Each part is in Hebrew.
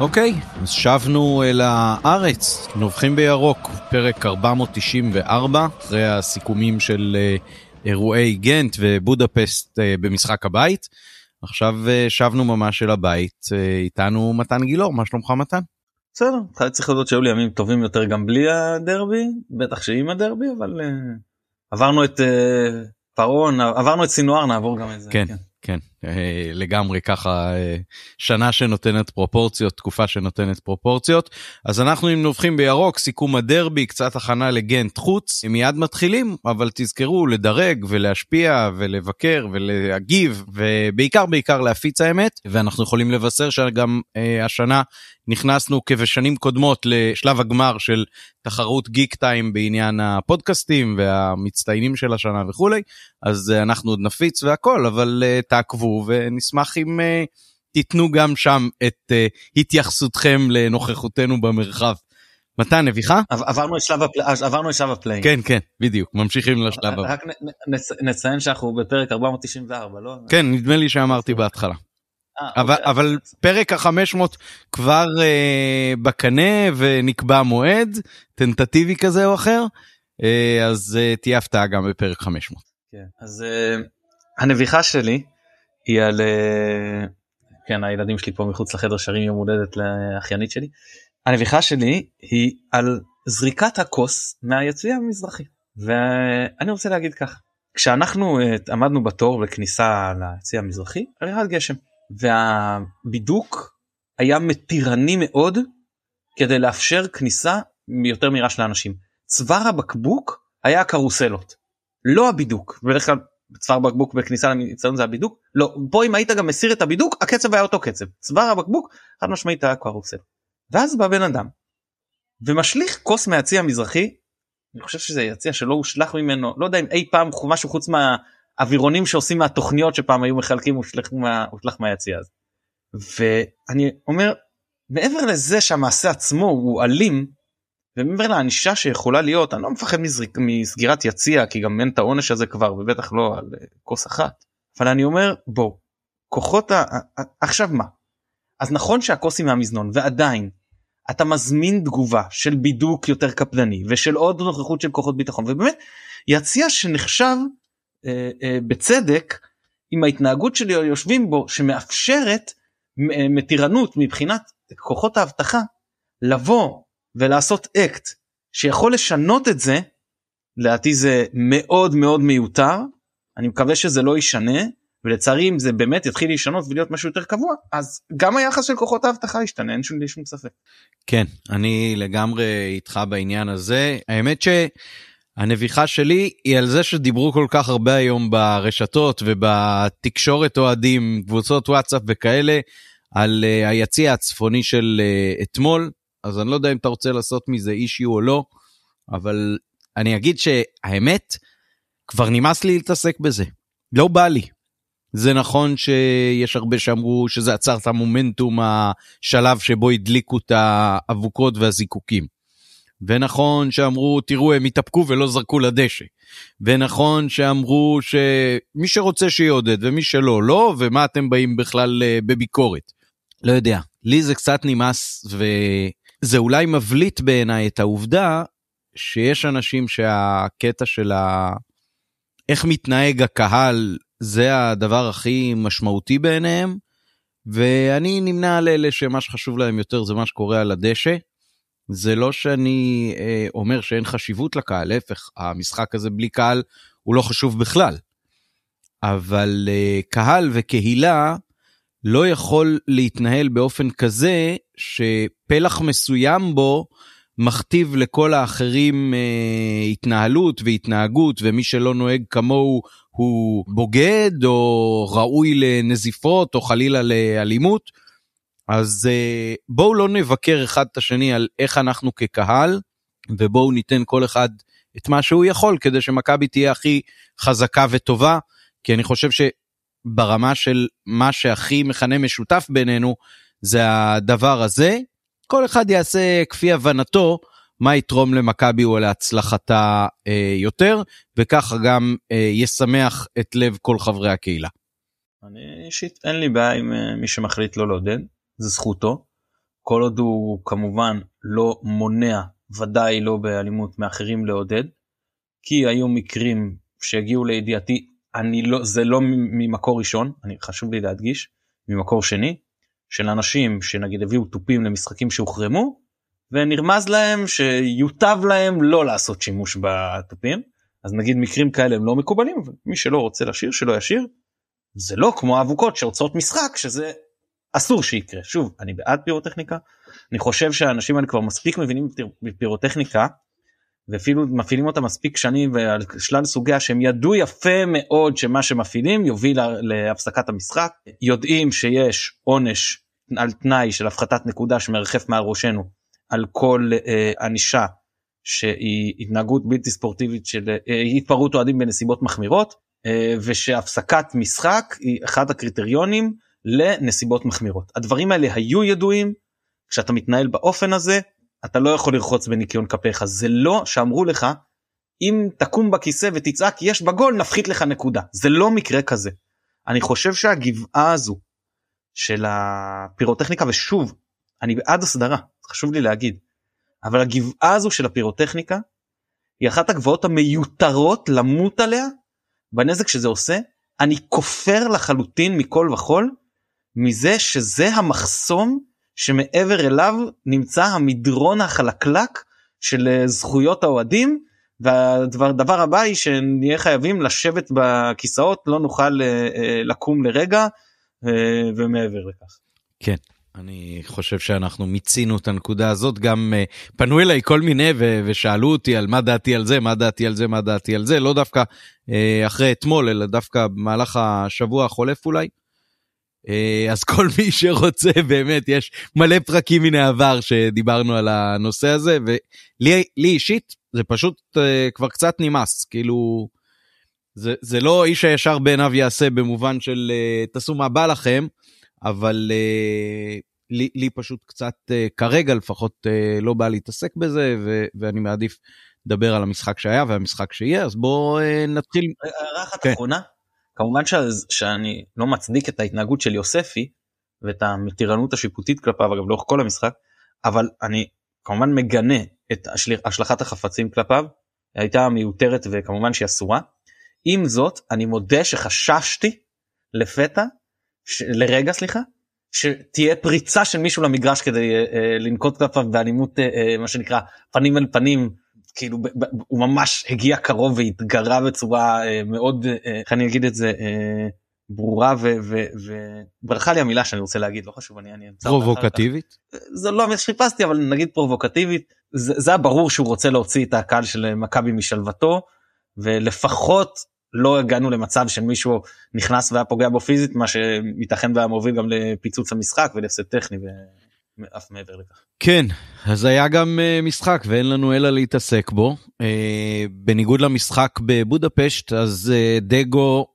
אוקיי, אז שבנו אל הארץ, נובחים בירוק, פרק 494, אחרי הסיכומים של uh, אירועי גנט ובודפסט uh, במשחק הבית. עכשיו שבנו ממש אל הבית, איתנו מתן גילאור, מה שלומך מתן? בסדר, צריך להודות שהיו לי ימים טובים יותר גם בלי הדרבי, בטח שעם הדרבי, אבל עברנו את פרעון, עברנו את סינואר, נעבור גם את זה. כן. כן. כן, אה, לגמרי ככה אה, שנה שנותנת פרופורציות, תקופה שנותנת פרופורציות. אז אנחנו אם נובחים בירוק, סיכום הדרבי, קצת הכנה לגנט חוץ, מיד מתחילים, אבל תזכרו לדרג ולהשפיע ולבקר ולהגיב, ובעיקר בעיקר להפיץ האמת, ואנחנו יכולים לבשר שגם אה, השנה נכנסנו כבשנים קודמות לשלב הגמר של תחרות גיק טיים בעניין הפודקאסטים והמצטיינים של השנה וכולי, אז אנחנו עוד נפיץ והכל, אבל תעקבו ונשמח אם תיתנו גם שם את התייחסותכם לנוכחותנו במרחב. מתן נביכה? עברנו את שלב הפליי, עברנו את שלב הפליי. כן כן בדיוק ממשיכים לשלב הבא. רק נציין שאנחנו בפרק 494 לא? כן נדמה לי שאמרתי בהתחלה. אה, אבל, אוקיי. אבל פרק ה-500 כבר אה, בקנה ונקבע מועד, טנטטיבי כזה או אחר, אה, אז אה, תהיה הפתעה גם בפרק 500. כן, אז אה, הנביכה שלי היא על, אה, כן הילדים שלי פה מחוץ לחדר שרים יום הולדת לאחיינית שלי, הנביכה שלי היא על זריקת הכוס מהיציע המזרחי, ואני רוצה להגיד כך, כשאנחנו אה, עמדנו בתור בכניסה ליציע המזרחי, ירד גשם. והבידוק היה מתירני מאוד כדי לאפשר כניסה יותר מהירה של האנשים. צוואר הבקבוק היה הקרוסלות, לא הבידוק. בדרך כלל צוואר בקבוק בכניסה למצטדיון זה הבידוק, לא, פה אם היית גם מסיר את הבידוק הקצב היה אותו קצב. צוואר הבקבוק חד משמעית היה קרוסל. ואז בא בן אדם ומשליך כוס מהצי המזרחי, אני חושב שזה יציע שלא הושלך ממנו, לא יודע אם אי פעם משהו חוץ מה... אווירונים שעושים מהתוכניות שפעם היו מחלקים הושלך, מה, הושלך מהיציע הזה. ואני אומר מעבר לזה שהמעשה עצמו הוא אלים ומעבר לענישה שיכולה להיות אני לא מפחד מזריק, מסגירת יציע כי גם אין את העונש הזה כבר ובטח לא על אה, כוס אחת. אבל אני אומר בוא כוחות ה... עכשיו מה? אז נכון שהכוס היא מהמזנון ועדיין אתה מזמין תגובה של בידוק יותר קפדני ושל עוד נוכחות של כוחות ביטחון ובאמת יציע שנחשב אה, אה, בצדק עם ההתנהגות שלי יושבים בו שמאפשרת אה, מתירנות מבחינת כוחות האבטחה לבוא ולעשות אקט שיכול לשנות את זה לדעתי זה מאוד מאוד מיותר אני מקווה שזה לא ישנה ולצערי אם זה באמת יתחיל להישנות ולהיות משהו יותר קבוע אז גם היחס של כוחות האבטחה ישתנה אין שום, שום ספק. כן אני לגמרי איתך בעניין הזה האמת ש... הנביכה שלי היא על זה שדיברו כל כך הרבה היום ברשתות ובתקשורת אוהדים, קבוצות וואטסאפ וכאלה, על uh, היציע הצפוני של uh, אתמול, אז אני לא יודע אם אתה רוצה לעשות מזה אישיו או לא, אבל אני אגיד שהאמת, כבר נמאס לי להתעסק בזה. לא בא לי. זה נכון שיש הרבה שאמרו שזה עצר את המומנטום השלב שבו הדליקו את האבוקות והזיקוקים. ונכון שאמרו תראו הם התאפקו ולא זרקו לדשא. ונכון שאמרו שמי שרוצה שיעודד ומי שלא לא ומה אתם באים בכלל אה, בביקורת. לא יודע לי זה קצת נמאס וזה אולי מבליט בעיניי את העובדה שיש אנשים שהקטע של ה... איך מתנהג הקהל זה הדבר הכי משמעותי בעיניהם ואני נמנה על אלה שמה שחשוב להם יותר זה מה שקורה על הדשא זה לא שאני אה, אומר שאין חשיבות לקהל, להפך, המשחק הזה בלי קהל הוא לא חשוב בכלל. אבל אה, קהל וקהילה לא יכול להתנהל באופן כזה שפלח מסוים בו מכתיב לכל האחרים אה, התנהלות והתנהגות ומי שלא נוהג כמוהו הוא בוגד או ראוי לנזיפות או חלילה לאלימות. אז uh, בואו לא נבקר אחד את השני על איך אנחנו כקהל, ובואו ניתן כל אחד את מה שהוא יכול כדי שמכבי תהיה הכי חזקה וטובה, כי אני חושב שברמה של מה שהכי מכנה משותף בינינו זה הדבר הזה. כל אחד יעשה כפי הבנתו מה יתרום למכבי או להצלחתה אה, יותר, וככה גם אה, ישמח את לב כל חברי הקהילה. אני אישית אין לי בעיה עם אה, מי שמחליט לא לעודד. זה זכותו. כל עוד הוא כמובן לא מונע ודאי לא באלימות מאחרים לעודד כי היו מקרים שהגיעו לידיעתי אני לא זה לא ממקור ראשון אני חשוב לי להדגיש ממקור שני של אנשים שנגיד הביאו תופים למשחקים שהוחרמו ונרמז להם שיוטב להם לא לעשות שימוש בתופים. אז נגיד מקרים כאלה הם לא מקובלים מי שלא רוצה לשיר שלא ישיר זה לא כמו האבוקות שעוצרות משחק שזה אסור שיקרה. שוב אני בעד פירוטכניקה אני חושב שהאנשים האלה כבר מספיק מבינים בפירוטכניקה ואפילו מפעילים אותה מספיק שנים ועל שלל סוגיה שהם ידעו יפה מאוד שמה שמפעילים יוביל להפסקת המשחק. יודעים שיש עונש על תנאי של הפחתת נקודה שמרחף מעל ראשנו על כל אה, ענישה שהיא התנהגות בלתי ספורטיבית של אה, התפרעות אוהדים בנסיבות מחמירות אה, ושהפסקת משחק היא אחד הקריטריונים לנסיבות מחמירות. הדברים האלה היו ידועים כשאתה מתנהל באופן הזה אתה לא יכול לרחוץ בניקיון כפיך. זה לא שאמרו לך אם תקום בכיסא ותצעק יש בגול נפחית לך נקודה. זה לא מקרה כזה. אני חושב שהגבעה הזו של הפירוטכניקה ושוב אני בעד הסדרה חשוב לי להגיד אבל הגבעה הזו של הפירוטכניקה היא אחת הגבעות המיותרות למות עליה בנזק שזה עושה. אני כופר לחלוטין מכל וכול מזה שזה המחסום שמעבר אליו נמצא המדרון החלקלק של אה, זכויות האוהדים והדבר הבא היא שנהיה חייבים לשבת בכיסאות לא נוכל אה, אה, לקום לרגע ומעבר לכך. כן. אני חושב שאנחנו מיצינו את הנקודה הזאת גם uh, פנו אליי כל מיני ו- ושאלו אותי על מה דעתי על זה מה דעתי על זה מה דעתי על זה לא דווקא uh, אחרי אתמול אלא דווקא במהלך השבוע החולף אולי. אה, אז כל מי שרוצה באמת יש מלא פרקים מן העבר שדיברנו על הנושא הזה ולי אישית זה פשוט uh, כבר קצת נמאס כאילו זה, זה לא איש הישר בעיניו יעשה במובן של uh, תעשו מה בא לכם אבל לי, לי פשוט קצת כרגע לפחות לא בא להתעסק בזה ו, ואני מעדיף לדבר על המשחק שהיה והמשחק שיהיה אז בואו נתחיל. הערה אחת כן. כמובן ש... שאני לא מצדיק את ההתנהגות של יוספי ואת המתירנות השיפוטית כלפיו אגב לאורך כל המשחק אבל אני כמובן מגנה את השל... השלכת החפצים כלפיו הייתה מיותרת וכמובן שהיא אסורה. עם זאת אני מודה שחששתי לפתע ש... לרגע סליחה שתהיה פריצה של מישהו למגרש כדי uh, לנקוט כלפיו באלימות uh, מה שנקרא פנים אל פנים כאילו הוא ממש הגיע קרוב והתגרה בצורה אה, מאוד אה, איך אני אגיד את זה אה, ברורה וברכה לי המילה שאני רוצה להגיד לא חשוב אני אני פרובוקטיבית זה לא המילה שחיפשתי אבל נגיד פרובוקטיבית זה, זה היה ברור שהוא רוצה להוציא את הקהל של מכבי משלוותו ולפחות לא הגענו למצב של מישהו נכנס והיה פוגע בו פיזית מה שמייתכן והיה מוביל גם לפיצוץ המשחק ולהפסד טכני. ו... אף מעבר לכך. כן, אז היה גם uh, משחק ואין לנו אלא להתעסק בו. Uh, בניגוד למשחק בבודפשט, אז uh, דגו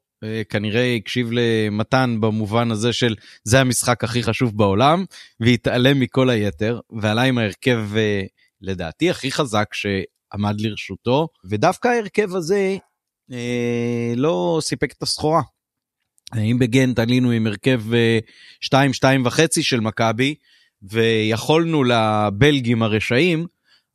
כנראה הקשיב למתן במובן הזה של זה המשחק הכי חשוב בעולם, והתעלם מכל היתר, ועלה עם ההרכב לדעתי הכי חזק שעמד לרשותו, ודווקא ההרכב הזה uh, לא סיפק את הסחורה. אם בגנט עלינו עם הרכב 2-2.5 של מכבי, ויכולנו לבלגים הרשעים,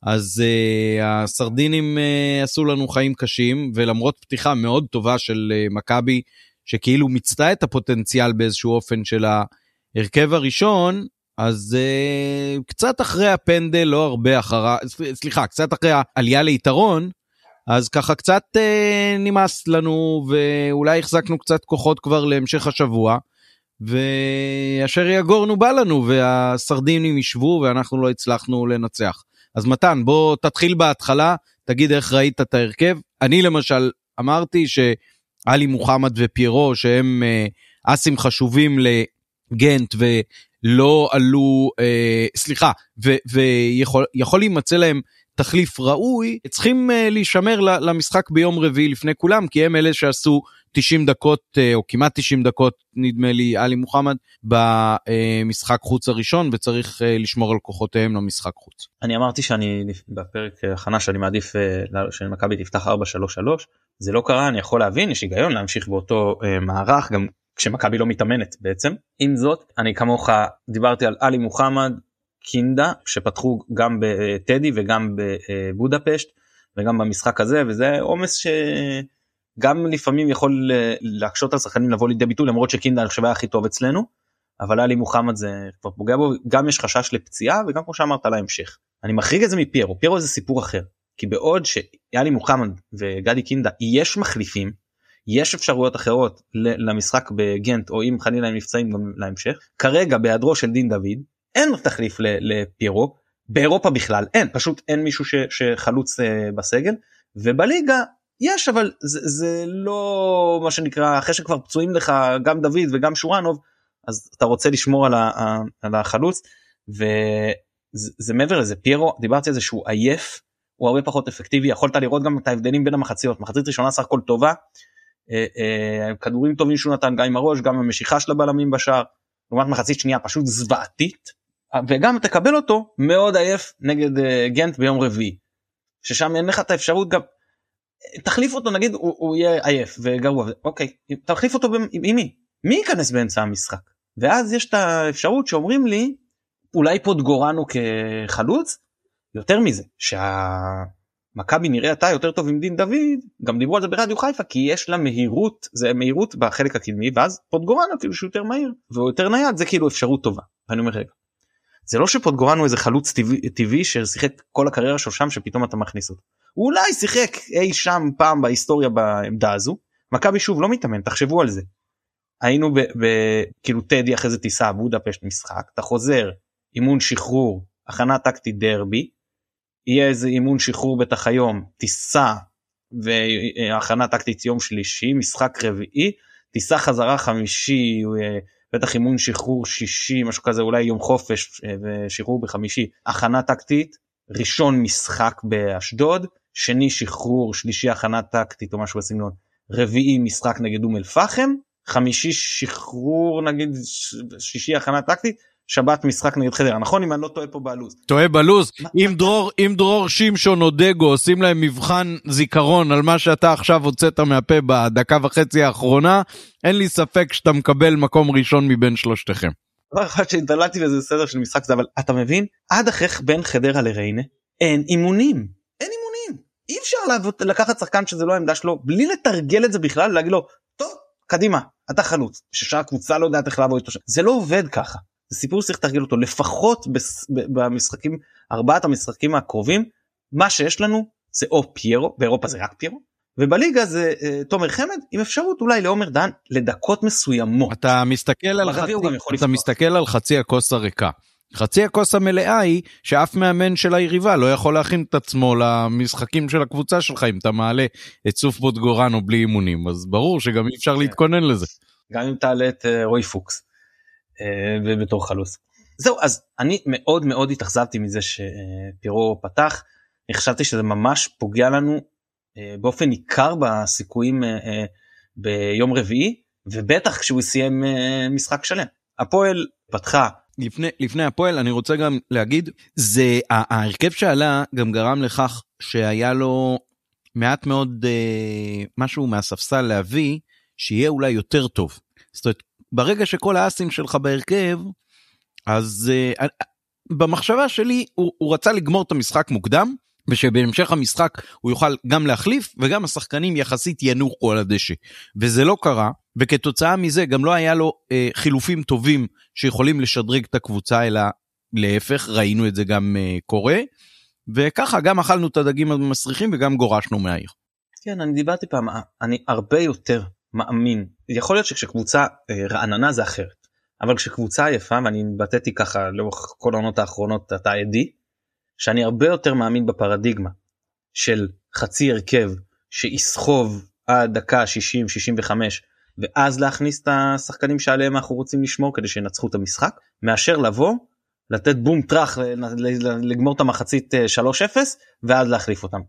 אז uh, הסרדינים uh, עשו לנו חיים קשים, ולמרות פתיחה מאוד טובה של uh, מכבי, שכאילו מיצתה את הפוטנציאל באיזשהו אופן של ההרכב הראשון, אז uh, קצת אחרי הפנדל, לא הרבה אחרה, סליחה, קצת אחרי העלייה ליתרון, אז ככה קצת uh, נמאס לנו, ואולי החזקנו קצת כוחות כבר להמשך השבוע. ואשר יגורנו בא לנו והסרדינים ישבו ואנחנו לא הצלחנו לנצח. אז מתן בוא תתחיל בהתחלה תגיד איך ראית את ההרכב אני למשל אמרתי שעלי מוחמד ופיירו שהם אה, אסים חשובים לגנט ולא עלו אה, סליחה ויכול להימצא להם תחליף ראוי צריכים אה, להישמר למשחק ביום רביעי לפני כולם כי הם אלה שעשו 90 דקות אה, או כמעט 90 דקות נדמה לי עלי מוחמד במשחק חוץ הראשון וצריך אה, לשמור על כוחותיהם למשחק חוץ. אני אמרתי שאני בפרק הכנה שאני מעדיף שמכבי תפתח 4-3-3 זה לא קרה אני יכול להבין יש היגיון להמשיך באותו מערך גם כשמכבי לא מתאמנת בעצם עם זאת אני כמוך דיברתי על עלי מוחמד קינדה שפתחו גם בטדי וגם בבודפשט וגם במשחק הזה וזה עומס שגם לפעמים יכול להקשות על שחקנים לבוא לידי ביטוי למרות שקינדה אני חושב היה הכי טוב אצלנו אבל עלי מוחמד זה כבר פוגע בו. גם יש חשש לפציעה וגם כמו שאמרת להמשך אני מחריג את זה מפיירו. פיירו זה סיפור אחר. כי בעוד שיאלי מוחמד וגדי קינדה יש מחליפים יש אפשרויות אחרות למשחק בגנט או אם חלילה הם נפצעים גם להמשך. כרגע בהיעדרו של דין דוד אין תחליף לפיירו. באירופה בכלל אין. פשוט אין מישהו ש, שחלוץ uh, בסגל. ובליגה יש אבל זה, זה לא מה שנקרא אחרי שכבר פצועים לך גם דוד וגם שורנוב אז אתה רוצה לשמור על, ה, על החלוץ וזה מעבר לזה. פיירו דיברתי על זה שהוא עייף הוא הרבה פחות אפקטיבי יכולת לראות גם את ההבדלים בין המחציות. מחצית ראשונה סך הכל טובה. אה, אה, כדורים טובים שהוא נתן גם עם הראש גם המשיכה של הבלמים בשער. לעומת מחצית שנייה פשוט זוועתית וגם תקבל אותו מאוד עייף נגד אה, גנט ביום רביעי. ששם אין לך את האפשרות גם תחליף אותו נגיד הוא, הוא יהיה עייף וגרוע אוקיי תחליף אותו עם מי? מי ייכנס באמצע המשחק? ואז יש את האפשרות שאומרים לי אולי פוטגורנו כחלוץ? יותר מזה שהמכבי נראה אתה יותר טוב עם דין דוד גם דיברו על זה ברדיו חיפה כי יש לה מהירות זה מהירות בחלק הקדמי ואז פוטגורנו כאילו שהוא יותר מהיר והוא יותר נייד זה כאילו אפשרות טובה. ואני אומר רגע זה לא שפוטגורנו איזה חלוץ טבעי, טבעי ששיחק כל הקריירה שלו שם שפתאום אתה מכניס אותו. הוא אולי שיחק אי שם פעם בהיסטוריה בעמדה הזו. מכבי שוב לא מתאמן תחשבו על זה. היינו כאילו טדי אחרי זה טיסה בודפשט משחק אתה חוזר אימון שחרור הכנה טקטית דרבי יהיה איזה אימון שחרור בטח היום טיסה והכנה טקטית יום שלישי משחק רביעי טיסה חזרה חמישי בטח אימון שחרור שישי משהו כזה אולי יום חופש אה, ושחרור בחמישי הכנה טקטית ראשון משחק באשדוד שני שחרור שלישי הכנה טקטית או משהו בסגנון רביעי משחק נגד אום אל פחם חמישי שחרור נגיד שישי הכנה טקטית שבת משחק נגד חדרה נכון אם אני לא טועה פה בלוז. טועה בלוז אם דרור אם דרור שמשון או דגו עושים להם מבחן זיכרון על מה שאתה עכשיו הוצאת מהפה בדקה וחצי האחרונה אין לי ספק שאתה מקבל מקום ראשון מבין שלושתכם. דבר אחד שהתדלקתי בזה סדר של משחק זה אבל אתה מבין עד אחרי בין חדרה לריינה אין אימונים אי אפשר לקחת שחקן שזה לא העמדה שלו בלי לתרגל את זה בכלל להגיד לו טוב קדימה אתה חלוץ. ששאר הקבוצה לא יודעת איך לעבוד איתו זה לא עובד ככה. זה סיפור שצריך לתרגל אותו. לפחות במשחקים ארבעת המשחקים הקרובים מה שיש לנו זה או פיירו באירופה זה רק פיירו ובליגה זה uh, תומר חמד עם אפשרות אולי לעומר דן לדקות מסוימות. אתה מסתכל על חצי, אתה מסתכל על חצי הכוס הריקה. חצי הכוס המלאה היא שאף מאמן של היריבה לא יכול להכין את עצמו למשחקים של הקבוצה שלך אם אתה מעלה את סוף בוטגורנו בלי אימונים אז ברור שגם אי אפשר כן. להתכונן לזה. גם אם תעלה את uh, רוי פוקס. ובתור חלוץ. זהו אז אני מאוד מאוד התאכזבתי מזה שפירו פתח אני חשבתי שזה ממש פוגע לנו אה, באופן ניכר בסיכויים אה, אה, ביום רביעי ובטח כשהוא סיים משחק שלם. הפועל פתחה. לפני לפני הפועל אני רוצה גם להגיד זה ההרכב שעלה גם גרם לכך שהיה לו מעט מאוד אה, משהו מהספסל להביא שיהיה אולי יותר טוב. זאת אומרת ברגע שכל האסים שלך בהרכב, אז uh, במחשבה שלי הוא, הוא רצה לגמור את המשחק מוקדם, ושבהמשך המשחק הוא יוכל גם להחליף וגם השחקנים יחסית ינוחו על הדשא. וזה לא קרה, וכתוצאה מזה גם לא היה לו uh, חילופים טובים שיכולים לשדרג את הקבוצה, אלא להפך, ראינו את זה גם uh, קורה. וככה גם אכלנו את הדגים המסריחים וגם גורשנו מהעיר. כן, אני דיברתי פעם, אני הרבה יותר מאמין יכול להיות שכשקבוצה אה, רעננה זה אחרת אבל כשקבוצה עייפה ואני התבטאתי ככה לאורך כל העונות האחרונות אתה עדי שאני הרבה יותר מאמין בפרדיגמה של חצי הרכב שיסחוב עד דקה 60 65 ואז להכניס את השחקנים שעליהם אנחנו רוצים לשמור כדי שינצחו את המשחק מאשר לבוא לתת בום טראח לגמור את המחצית 3-0 אה, ואז להחליף אותם.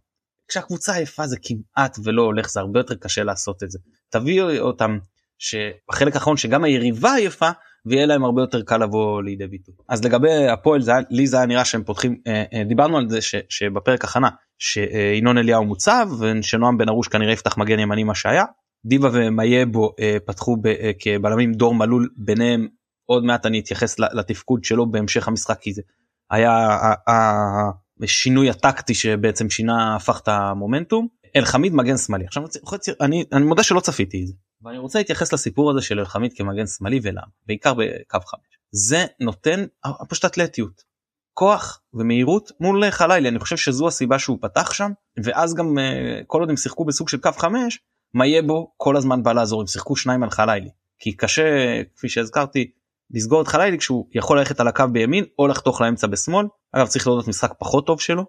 כשהקבוצה עייפה זה כמעט ולא הולך זה הרבה יותר קשה לעשות את זה. תביאו אותם שבחלק האחרון שגם היריבה עייפה ויהיה להם הרבה יותר קל לבוא לידי ביטוי. אז לגבי הפועל זה לי זה היה נראה שהם פותחים אה, אה, דיברנו על זה ש, שבפרק הכנה שינון אליהו מוצב ושנועם בן ארוש כנראה יפתח מגן ימני מה שהיה. דיבה ומייבו אה, פתחו ב, אה, כבלמים דור מלול ביניהם עוד מעט אני אתייחס לתפקוד שלו בהמשך המשחק כי זה היה השינוי הטקטי שבעצם שינה הפך את המומנטום. אלחמיד מגן שמאלי. עכשיו אני, אני מודה שלא צפיתי את זה ואני רוצה להתייחס לסיפור הזה של אלחמיד כמגן שמאלי ולמה? בעיקר בקו 5 זה נותן פשוט אתלטיות. כוח ומהירות מול חלילי. אני חושב שזו הסיבה שהוא פתח שם ואז גם אה, כל עוד הם שיחקו בסוג של קו 5 מה יהיה בו? כל הזמן בא לעזור. הם שיחקו שניים על חלילי. כי קשה כפי שהזכרתי לסגור את חלילי כשהוא יכול ללכת על הקו בימין או לחתוך לאמצע בשמאל. אגב צריך להודות משחק פחות טוב שלו.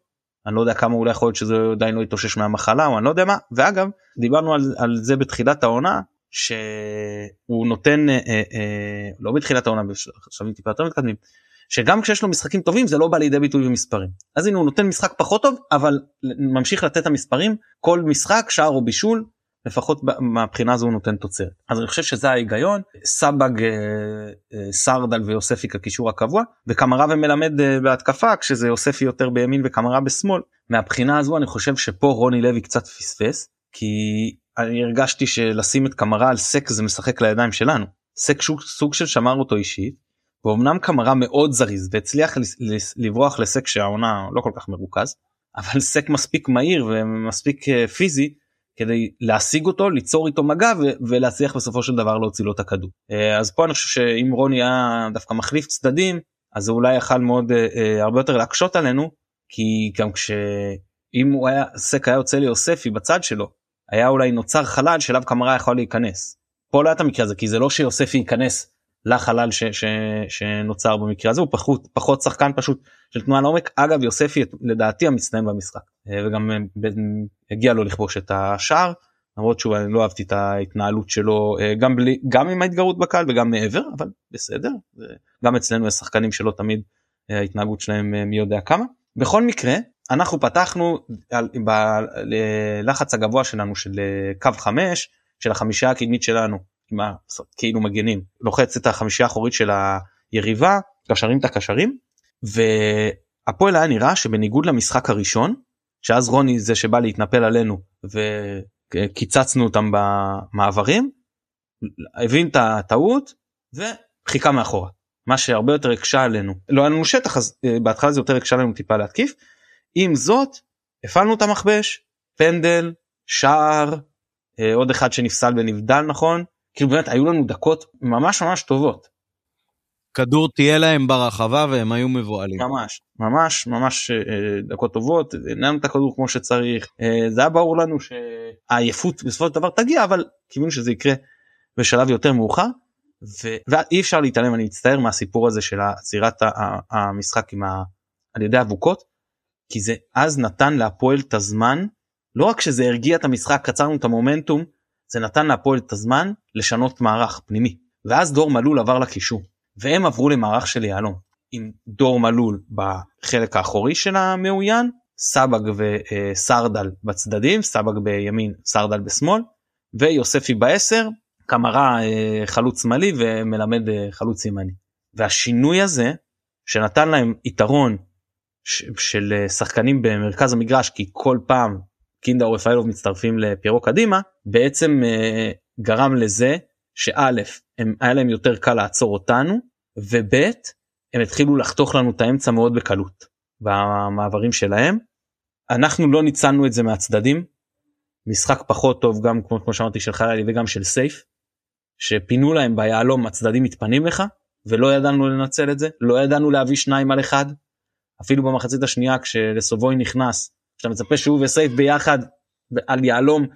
אני לא יודע כמה אולי יכול להיות שזה עדיין לא יתאושש מהמחלה או אני לא יודע מה. ואגב דיברנו על, על זה בתחילת העונה שהוא נותן אה, אה, לא בתחילת העונה בשלבים טיפה יותר מתקדמים שגם כשיש לו משחקים טובים זה לא בא לידי ביטוי במספרים. אז הנה הוא נותן משחק פחות טוב אבל ממשיך לתת המספרים. כל משחק שער או בישול לפחות מהבחינה הזו הוא נותן תוצרת. אז אני חושב שזה ההיגיון. סבג אה, אה, סרדל ויוספי כקישור הקבוע וקמרה ומלמד אה, בהתקפה כשזה יוספי יותר בימין וקמרה בשמאל. מהבחינה הזו אני חושב שפה רוני לוי קצת פספס כי אני הרגשתי שלשים את קמרה על סק זה משחק לידיים שלנו. סק סוג של שמר אותו אישית ואומנם קמרה מאוד זריז והצליח לברוח לסק שהעונה לא כל כך מרוכז אבל סק מספיק מהיר ומספיק פיזי כדי להשיג אותו ליצור איתו מגע ולהצליח בסופו של דבר להוציא לו את הכדור אה, אז פה אני חושב שאם רוני היה דווקא מחליף צדדים אז זה אולי יכל מאוד אה, אה, הרבה יותר להקשות עלינו כי גם כשאם הוא היה סק היה יוצא ליוספי בצד שלו היה אולי נוצר חלל שאליו קמרה יכול להיכנס. פה לא היה את המקרה הזה כי זה לא שיוספי ייכנס לחלל ש, ש, שנוצר במקרה הזה הוא פחות פחות שחקן פשוט של תנועה לעומק. אגב יוספי לדעתי המצטיין במשחק וגם הגיע לו לכבוש את השער למרות שהוא לא אהבתי את ההתנהלות שלו גם בלי גם עם ההתגרות בקהל וגם מעבר אבל בסדר גם אצלנו יש שחקנים שלא תמיד ההתנהגות שלהם מי יודע כמה. בכל מקרה אנחנו פתחנו בלחץ הגבוה שלנו של קו 5 של החמישה הקדמית שלנו עם ה, כאילו מגנים לוחץ את החמישייה האחורית של היריבה קשרים את הקשרים והפועל היה נראה שבניגוד למשחק הראשון שאז רוני זה שבא להתנפל עלינו וקיצצנו אותם במעברים הבין את הטעות וחיכה מאחורה. מה שהרבה יותר הקשה עלינו לא היה לנו שטח אז אה, בהתחלה זה יותר הקשה לנו טיפה להתקיף. עם זאת הפעלנו את המכבש פנדל שער אה, עוד אחד שנפסל ונבדל נכון כאילו באמת היו לנו דקות ממש ממש טובות. כדור תהיה להם ברחבה והם היו מבוהלים. ממש ממש ממש אה, דקות טובות הנענו את הכדור כמו שצריך אה, זה היה ברור לנו שהעייפות בסופו של דבר תגיע אבל כיוון שזה יקרה בשלב יותר מאוחר ו... ואי אפשר להתעלם אני מצטער מהסיפור הזה של עצירת המשחק עם ה... על ידי אבוקות כי זה אז נתן להפועל את הזמן לא רק שזה הרגיע את המשחק קצרנו את המומנטום זה נתן להפועל את הזמן לשנות מערך פנימי. ואז דור מלול עבר לקישור והם עברו למערך של יהלום. עם דור מלול בחלק האחורי של המאוין סבג וסרדל בצדדים סבג בימין סרדל בשמאל ויוספי בעשר קמרה אה, חלוץ שמאלי ומלמד אה, חלוץ ימני. והשינוי הזה שנתן להם יתרון של אה, שחקנים במרכז המגרש כי כל פעם קינדה או רפאלוב מצטרפים לפיירו קדימה בעצם אה, גרם לזה שא' הם היה להם יותר קל לעצור אותנו וב' הם התחילו לחתוך לנו את האמצע מאוד בקלות במעברים שלהם. אנחנו לא ניצלנו את זה מהצדדים משחק פחות טוב גם כמו, כמו שאמרתי של חיילי וגם של סייף שפינו להם ביהלום הצדדים מתפנים לך ולא ידענו לנצל את זה לא ידענו להביא שניים על אחד אפילו במחצית השנייה כשלסובוי נכנס שאתה מצפה שהוא וסייף ביחד על יהלום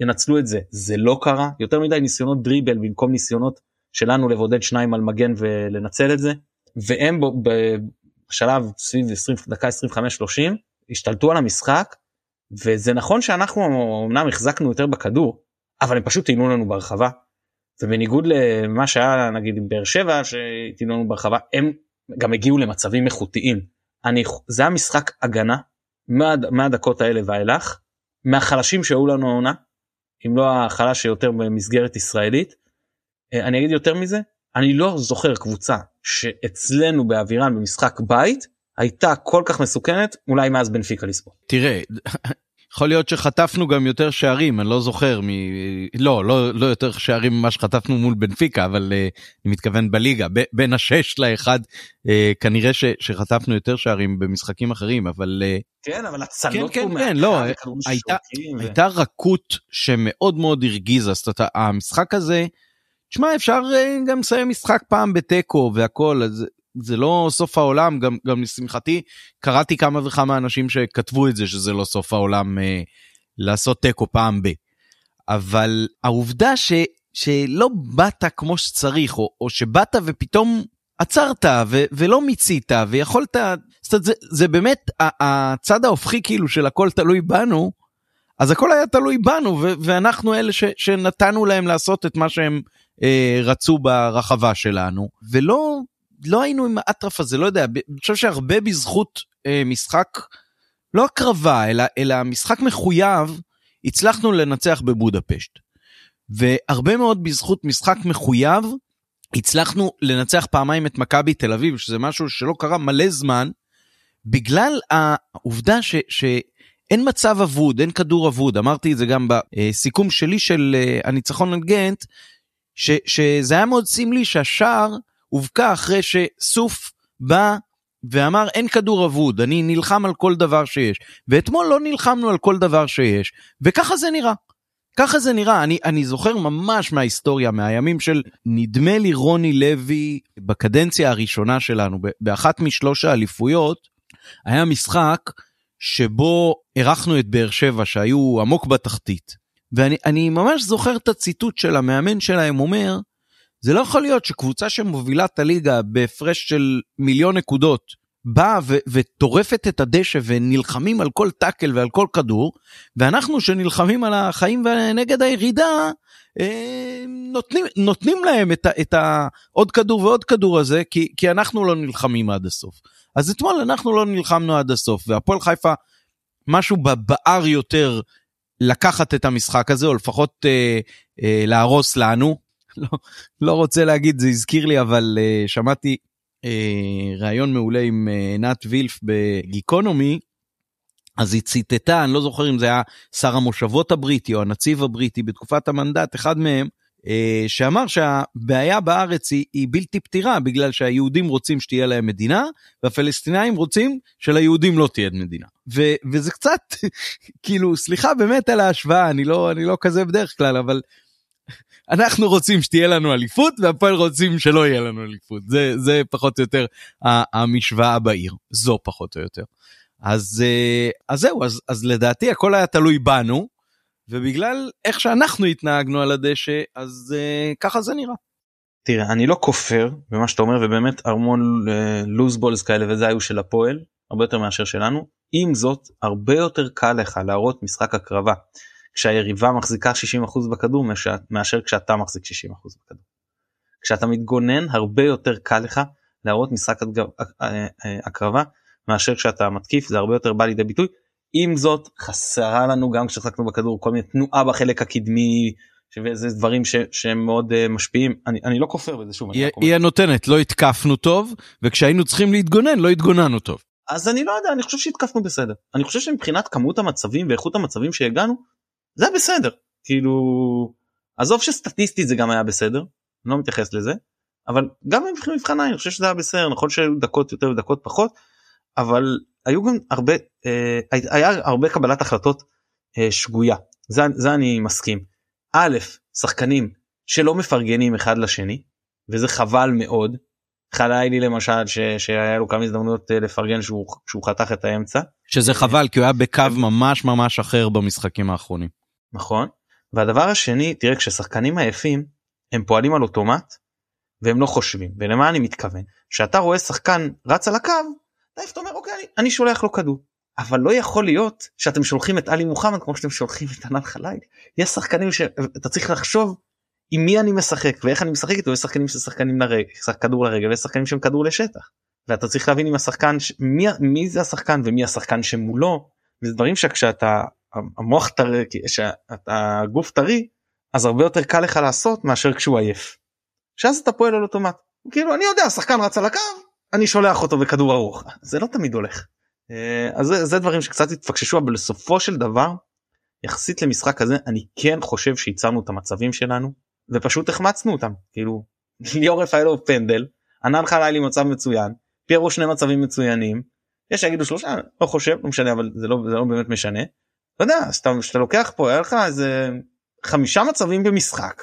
ינצלו את זה. זה לא קרה. יותר מדי ניסיונות דריבל במקום ניסיונות שלנו לבודד שניים על מגן ולנצל את זה. והם בשלב סביב 20 דקה 25 30 השתלטו על המשחק וזה נכון שאנחנו אמנם החזקנו יותר בכדור אבל הם פשוט טעינו לנו ברחבה. ובניגוד למה שהיה נגיד עם באר שבע שטעינו לנו ברחבה הם גם הגיעו למצבים איכותיים. אני זה המשחק הגנה מה, מהדקות האלה ואילך מהחלשים שהיו לנו העונה אם לא החלש שיותר במסגרת ישראלית. אה, אני אגיד יותר מזה אני לא זוכר קבוצה שאצלנו באווירן במשחק בית הייתה כל כך מסוכנת אולי מאז בנפיקה לספורט. תראה יכול להיות שחטפנו גם יותר שערים, אני לא זוכר מ... לא, לא, לא יותר שערים ממה שחטפנו מול בנפיקה, אבל uh, אני מתכוון בליגה, ב- בין השש לאחד, uh, כנראה ש- שחטפנו יותר שערים במשחקים אחרים, אבל... Uh, כן, אבל הצלות כן, כן, כן, לא, הייתה, ו... הייתה רכות שמאוד מאוד הרגיזה, זאת אומרת, המשחק הזה, תשמע, אפשר uh, גם לסיים משחק פעם בתיקו והכל, אז זה לא סוף העולם, גם, גם לשמחתי קראתי כמה וכמה אנשים שכתבו את זה שזה לא סוף העולם אה, לעשות תיקו פעם ב. אבל העובדה ש, שלא באת כמו שצריך, או, או שבאת ופתאום עצרת ו, ולא מיצית ויכולת, זאת אומרת, זה, זה באמת הצד ההופכי כאילו של הכל תלוי בנו, אז הכל היה תלוי בנו ו, ואנחנו אלה ש, שנתנו להם לעשות את מה שהם אה, רצו ברחבה שלנו, ולא לא היינו עם האטרף הזה, לא יודע, אני חושב שהרבה בזכות אה, משחק, לא הקרבה, אלא, אלא משחק מחויב, הצלחנו לנצח בבודפשט. והרבה מאוד בזכות משחק מחויב, הצלחנו לנצח פעמיים את מכבי תל אביב, שזה משהו שלא קרה מלא זמן, בגלל העובדה ש... ש אין מצב אבוד, אין כדור אבוד, אמרתי את זה גם בסיכום שלי של אה, הניצחון על גנט, ש, שזה היה מאוד סמלי שהשער הובקע אחרי שסוף בא ואמר אין כדור אבוד, אני נלחם על כל דבר שיש. ואתמול לא נלחמנו על כל דבר שיש, וככה זה נראה. ככה זה נראה, אני, אני זוכר ממש מההיסטוריה, מהימים של נדמה לי רוני לוי בקדנציה הראשונה שלנו, באחת משלוש האליפויות, היה משחק שבו אירחנו את באר שבע שהיו עמוק בתחתית. ואני ממש זוכר את הציטוט של המאמן שלהם אומר, זה לא יכול להיות שקבוצה שמובילה את הליגה בהפרש של מיליון נקודות באה וטורפת את הדשא ונלחמים על כל טאקל ועל כל כדור, ואנחנו שנלחמים על החיים ונגד הירידה, אה, נותנים, נותנים להם את, את העוד כדור ועוד כדור הזה, כי, כי אנחנו לא נלחמים עד הסוף. אז אתמול אנחנו לא נלחמנו עד הסוף, והפועל חיפה, משהו בבער יותר לקחת את המשחק הזה, או לפחות אה, אה, להרוס לנו, לא, לא רוצה להגיד, זה הזכיר לי, אבל uh, שמעתי uh, ראיון מעולה עם uh, עינת uh, וילף בגיקונומי, אז היא ציטטה, אני לא זוכר אם זה היה שר המושבות הבריטי או הנציב הבריטי בתקופת המנדט, אחד מהם, uh, שאמר שהבעיה בארץ היא, היא בלתי פתירה בגלל שהיהודים רוצים שתהיה להם מדינה והפלסטינאים רוצים שליהודים לא תהיה מדינה. ו, וזה קצת כאילו סליחה באמת על ההשוואה אני לא אני לא כזה בדרך כלל אבל אנחנו רוצים שתהיה לנו אליפות והפועל רוצים שלא יהיה לנו אליפות זה זה פחות או יותר המשוואה בעיר זו פחות או יותר. אז אה, אז זהו אז אז לדעתי הכל היה תלוי בנו ובגלל איך שאנחנו התנהגנו על הדשא אז uh, ככה זה נראה. תראה אני לא כופר במה שאתה אומר ובאמת המון לוז uh, בולס כאלה וזה היו של הפועל הרבה יותר מאשר שלנו עם זאת הרבה יותר קל לך להראות משחק הקרבה כשהיריבה מחזיקה 60% בכדור מאשר כשאתה מחזיק 60% בכדור. כשאתה מתגונן הרבה יותר קל לך להראות משחק הקרבה מאשר כשאתה מתקיף זה הרבה יותר בא לידי ביטוי. עם זאת חסרה לנו גם כששחקנו בכדור כל מיני תנועה בחלק הקדמי וזה דברים ש, שהם מאוד uh, משפיעים אני, אני לא כופר בזה שוב. היא, היא הנותנת לא התקפנו טוב וכשהיינו צריכים להתגונן לא התגוננו טוב. אז אני לא יודע אני חושב שהתקפנו בסדר אני חושב שמבחינת כמות המצבים ואיכות המצבים שהגענו זה בסדר כאילו עזוב שסטטיסטית זה גם היה בסדר אני לא מתייחס לזה אבל גם מבחן העין אני חושב שזה היה בסדר נכון שהיו דקות יותר ודקות פחות אבל היו גם הרבה אה, היה הרבה קבלת החלטות אה, שגויה זה, זה אני מסכים. א' שחקנים שלא מפרגנים אחד לשני וזה חבל מאוד. חלאילי למשל ש, שהיה לו כמה הזדמנויות אה, לפרגן שהוא, שהוא חתך את האמצע. שזה חבל כי הוא היה בקו ממש ממש אחר במשחקים האחרונים. נכון? והדבר השני תראה כששחקנים עייפים הם פועלים על אוטומט והם לא חושבים. ולמה אני מתכוון? שאתה רואה שחקן רץ על הקו אתה אומר אוקיי אני, אני שולח לו כדור. אבל לא יכול להיות שאתם שולחים את עלי מוחמד כמו שאתם שולחים את ענן חלילי יש שחקנים שאתה צריך לחשוב עם מי אני משחק ואיך אני משחק איתו. יש שחקנים ששחקנים לרגל כדור לרגל ויש שחקנים שהם כדור לשטח. ואתה צריך להבין עם השחקן מי, מי זה השחקן ומי השחקן שמולו. וזה דברים שכשאתה המוח טרי, הגוף טרי, אז הרבה יותר קל לך לעשות מאשר כשהוא עייף. שאז אתה פועל על אוטומט. כאילו אני יודע, השחקן רץ על הקו, אני שולח אותו בכדור ארוך. זה לא תמיד הולך. אה, אז זה, זה דברים שקצת התפקששו אבל בסופו של דבר יחסית למשחק הזה אני כן חושב שייצרנו את המצבים שלנו ופשוט החמצנו אותם כאילו ליאור רפאלוב פנדל ענן חלילי מצב מצוין פיירו שני מצבים מצוינים יש שיגידו שלושה לא חושב לא משנה אבל זה לא זה לא באמת משנה. אתה יודע כשאתה לוקח פה היה לך איזה חמישה מצבים במשחק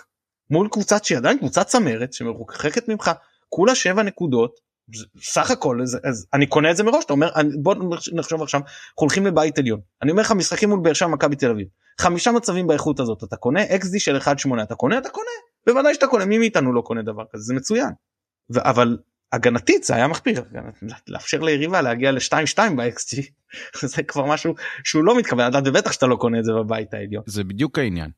מול קבוצת שהיא עדיין קבוצת צמרת שמרוחקת ממך כולה שבע נקודות סך הכל אז, אז אני קונה את זה מראש אתה אומר אני, בוא נחשוב עכשיו אנחנו הולכים לבית עליון אני אומר לך משחקים מול באר שבע מכבי תל אביב חמישה מצבים באיכות הזאת אתה קונה XD של 1.8 אתה קונה אתה קונה בוודאי שאתה קונה מי מאיתנו לא קונה דבר כזה זה מצוין. ו- אבל הגנתית זה היה מחפיר לאפשר ליריבה להגיע ל-2-2 ב-XG זה כבר משהו שהוא לא מתכוון לדעת ובטח שאתה לא קונה את זה בבית העליון. זה בדיוק העניין.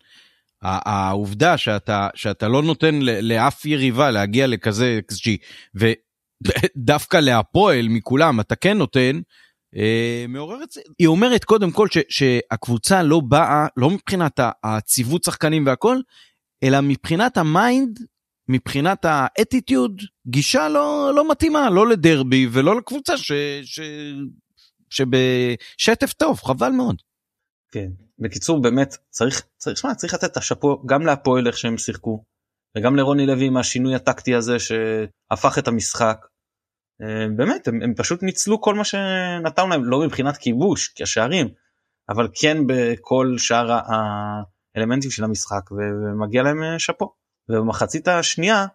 העובדה שאתה שאתה לא נותן לאף יריבה להגיע לכזה XG ודווקא להפועל מכולם אתה כן נותן. אה, מעוררת היא אומרת קודם כל ש, שהקבוצה לא באה לא מבחינת הציוות שחקנים והכל אלא מבחינת ה mind מבחינת האטיטיוד גישה לא לא מתאימה לא לדרבי ולא לקבוצה ש, ש, שבשטף טוב חבל מאוד. כן בקיצור באמת צריך צריך שמה, צריך לתת את השאפו גם להפועל איך שהם שיחקו וגם לרוני לוי עם השינוי הטקטי הזה שהפך את המשחק. אה, באמת הם, הם פשוט ניצלו כל מה שנתנו להם לא מבחינת כיבוש כשערים אבל כן בכל שאר האלמנטים של המשחק ומגיע להם אה, שאפו. ובמחצית השנייה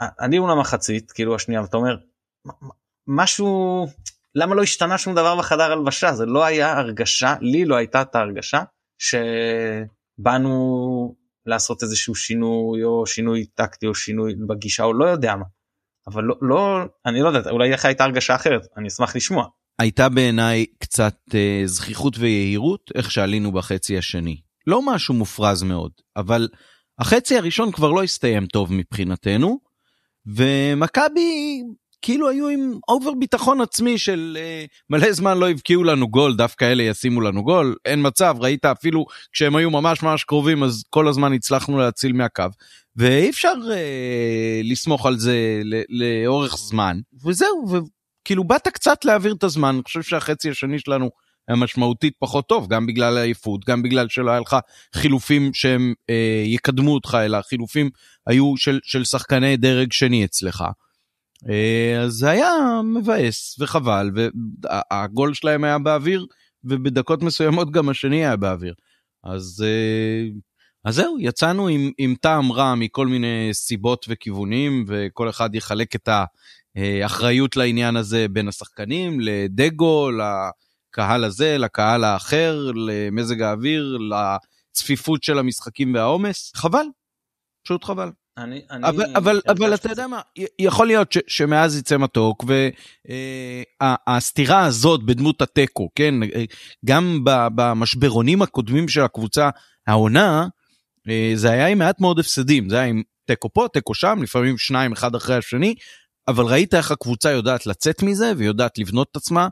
אני מול המחצית כאילו השנייה ואתה אומר משהו למה לא השתנה שום דבר בחדר הלבשה זה לא היה הרגשה לי לא הייתה את ההרגשה שבאנו לעשות איזשהו שינוי או שינוי טקטי או שינוי בגישה או לא יודע מה. אבל לא, לא אני לא יודע אולי לך הייתה הרגשה אחרת אני אשמח לשמוע. הייתה בעיניי קצת אה, זכיחות ויהירות איך שעלינו בחצי השני לא משהו מופרז מאוד אבל החצי הראשון כבר לא הסתיים טוב מבחינתנו ומכבי כאילו היו עם אובר ביטחון עצמי של uh, מלא זמן לא הבקיעו לנו גול דווקא אלה ישימו לנו גול אין מצב ראית אפילו כשהם היו ממש ממש קרובים אז כל הזמן הצלחנו להציל מהקו ואי אפשר uh, לסמוך על זה לאורך זמן. וזהו וכאילו באת קצת להעביר את הזמן אני חושב שהחצי השני שלנו היה משמעותית פחות טוב גם בגלל העייפות גם בגלל שלא היה לך חילופים שהם אה, יקדמו אותך אלא חילופים היו של, של שחקני דרג שני אצלך. אה, אז זה היה מבאס וחבל והגול שלהם היה באוויר ובדקות מסוימות גם השני היה באוויר. אז, אה, אז זהו יצאנו עם, עם טעם רע מכל מיני סיבות וכיוונים וכל אחד יחלק את האחריות לעניין הזה בין השחקנים לדגו. לקהל הזה, לקהל האחר, למזג האוויר, לצפיפות של המשחקים והעומס, חבל, פשוט חבל. אני, אני אבל, אבל, אבל אתה יודע מה, יכול להיות ש, שמאז יצא מתוק והסתירה אה, הזאת בדמות התיקו, כן, גם במשברונים הקודמים של הקבוצה, העונה, אה, זה היה עם מעט מאוד הפסדים, זה היה עם תיקו פה, תיקו שם, לפעמים שניים אחד אחרי השני, אבל ראית איך הקבוצה יודעת לצאת מזה ויודעת לבנות את עצמה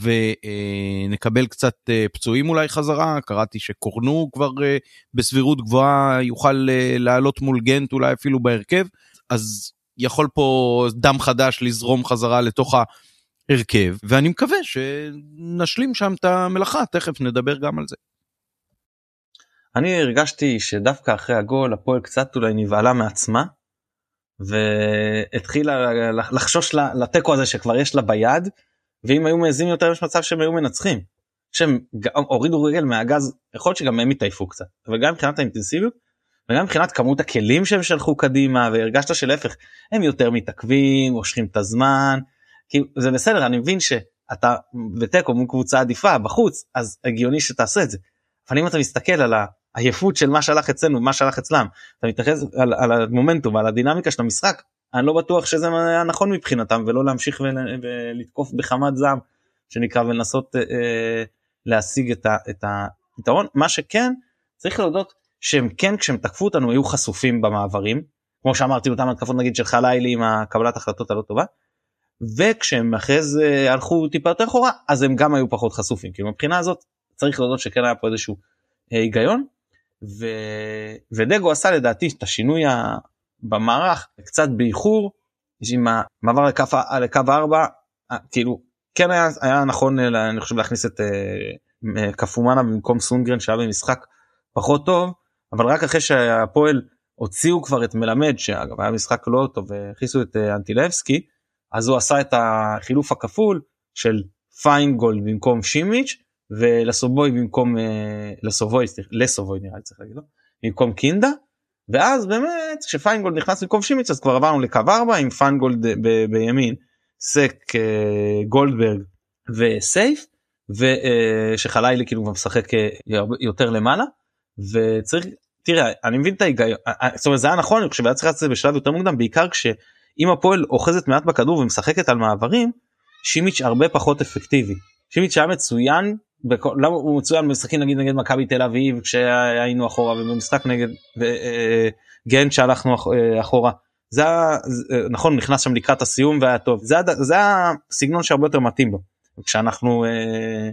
ונקבל קצת אה, פצועים אולי חזרה, קראתי שקורנו כבר אה, בסבירות גבוהה יוכל אה, לעלות מול גנט אולי אפילו בהרכב, אז יכול פה דם חדש לזרום חזרה לתוך ההרכב, ואני מקווה שנשלים שם את המלאכה, תכף נדבר גם על זה. אני הרגשתי שדווקא אחרי הגול הפועל קצת אולי נבהלה מעצמה והתחילה לחשוש לתיקו הזה שכבר יש לה ביד ואם היו מעזים יותר יש מצב שהם היו מנצחים. שהם הורידו רגל מהגז יכול להיות שגם הם התעייפו קצת אבל גם מבחינת האינטנסיביות וגם מבחינת כמות הכלים שהם שלחו קדימה והרגשת שלהפך הם יותר מתעכבים מושכים את הזמן כי זה בסדר אני מבין שאתה בתיקו מול קבוצה עדיפה בחוץ אז הגיוני שתעשה את זה. אבל אם אתה מסתכל על העייפות של מה שהלך אצלנו מה שהלך אצלם אתה מתייחס על, על המומנטום ועל הדינמיקה של המשחק אני לא בטוח שזה היה נכון מבחינתם ולא להמשיך ולתקוף בחמת זעם שנקרא ולנסות אה, להשיג את, ה, את הפתרון. מה שכן צריך להודות שהם כן כשהם תקפו אותנו היו חשופים במעברים. כמו שאמרתי אותם התקפות נגיד של חלילי עם הקבלת החלטות הלא טובה. וכשהם אחרי זה הלכו טיפה יותר אחורה אז הם גם היו פחות חשופים. כאילו מבחינה הזאת צריך להודות שכן היה פה איזשהו אה, היגיון. ו... ודגו עשה לדעתי את השינוי במערך קצת באיחור עם המעבר לקו, לקו 4 כאילו כן היה, היה נכון אני חושב להכניס את uh, קפומנה במקום סונגרן שהיה במשחק פחות טוב אבל רק אחרי שהפועל הוציאו כבר את מלמד שאגב היה משחק לא טוב והכניסו את אנטילבסקי אז הוא עשה את החילוף הכפול של פיינגולד במקום שימיץ' ולסובוי במקום לסובוי לסובוי נראה לי צריך להגיד לו במקום קינדה ואז באמת כשפיינגולד נכנס במקום שימיץ' אז כבר עברנו לקו 4 עם פיינגולד ב- בימין, סק, uh, גולדברג וסייף ושחלילי כאילו משחק uh, יותר למעלה. וצריך תראה אני מבין את ההיגיון זאת אומרת זה היה נכון אני חושב היה צריך לעשות את זה בשלב יותר מוקדם בעיקר כשאם הפועל אוחזת מעט בכדור ומשחקת על מעברים שימיץ' הרבה פחות אפקטיבי. שימיץ' היה מצוין בכל, למה הוא מצוין במשחקים נגיד נגד מכבי תל אביב כשהיינו אחורה ובמשחק נגד אה, גנט שהלכנו אה, אחורה? זה נכון נכנס שם לקראת הסיום והיה טוב. זה, זה הסגנון שהרבה יותר מתאים בו כשאנחנו אה,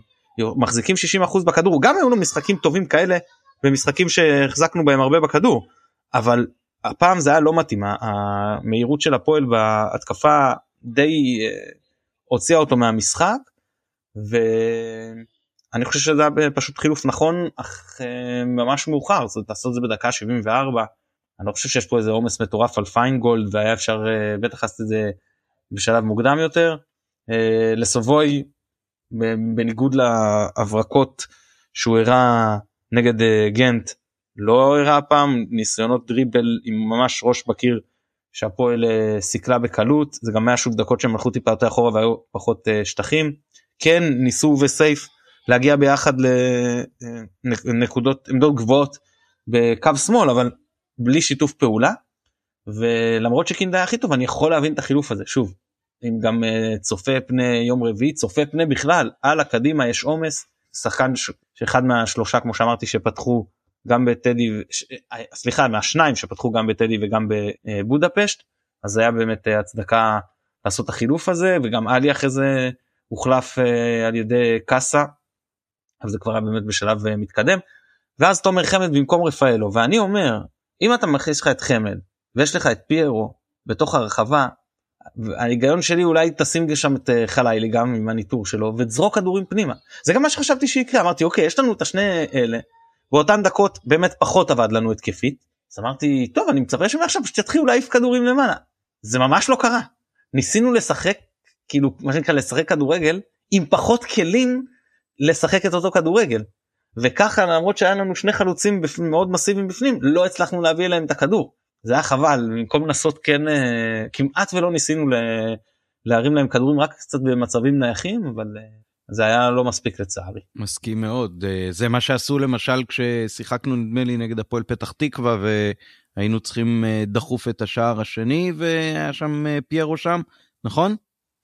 מחזיקים 60% בכדור גם היו לו משחקים טובים כאלה במשחקים שהחזקנו בהם הרבה בכדור אבל הפעם זה היה לא מתאים. המהירות של הפועל בהתקפה די אה, הוציאה אותו מהמשחק ואני חושב שזה היה פשוט חילוף נכון אך אה, ממש מאוחר. זאת לעשות את זה בדקה 74 אני לא חושב שיש פה איזה עומס מטורף על פיינגולד והיה אפשר אה, בטח לעשות את זה בשלב מוקדם יותר. לסובוי בניגוד להברקות שהוא הראה נגד גנט לא הראה פעם ניסיונות דריבל עם ממש ראש בקיר שהפועל סיכלה בקלות. זה גם היה שוב דקות שהם הלכו טיפה יותר אחורה והיו פחות שטחים. כן ניסו וסייף להגיע ביחד לנקודות עמדות גבוהות בקו שמאל אבל בלי שיתוף פעולה. ולמרות שקינדה היה הכי טוב אני יכול להבין את החילוף הזה. שוב אם גם uh, צופה פני יום רביעי צופה פני בכלל על הקדימה יש עומס. שחקן שאחד מהשלושה כמו שאמרתי שפתחו גם בטדי סליחה מהשניים שפתחו גם בטדי וגם בבודפשט. אז היה באמת הצדקה לעשות החילוף הזה וגם עלי אחרי זה הוחלף אה, על ידי קאסה אז זה כבר היה באמת בשלב אה, מתקדם. ואז תומר חמד במקום רפאלו ואני אומר אם אתה מכניס לך את חמד ויש לך את פיירו בתוך הרחבה ההיגיון שלי אולי תשים שם את אה, חלילי גם עם הניטור שלו ותזרוק כדורים פנימה. זה גם מה שחשבתי שיקרה אמרתי אוקיי יש לנו את השני אלה. באותן דקות באמת פחות עבד לנו התקפית. אז אמרתי טוב אני מצפה שמעכשיו שתתחילו להעיף כדורים למעלה. זה ממש לא קרה. ניסינו לשחק כאילו מה שנקרא לשחק כדורגל עם פחות כלים לשחק את אותו כדורגל וככה למרות שהיה לנו שני חלוצים מאוד מסיביים בפנים לא הצלחנו להביא אליהם את הכדור זה היה חבל במקום לנסות כן אה, כמעט ולא ניסינו להרים להם כדורים רק קצת במצבים נייחים אבל אה, זה היה לא מספיק לצערי. מסכים מאוד אה, זה מה שעשו למשל כששיחקנו נדמה לי נגד הפועל פתח תקווה והיינו צריכים דחוף את השער השני והיה שם פיירו שם נכון?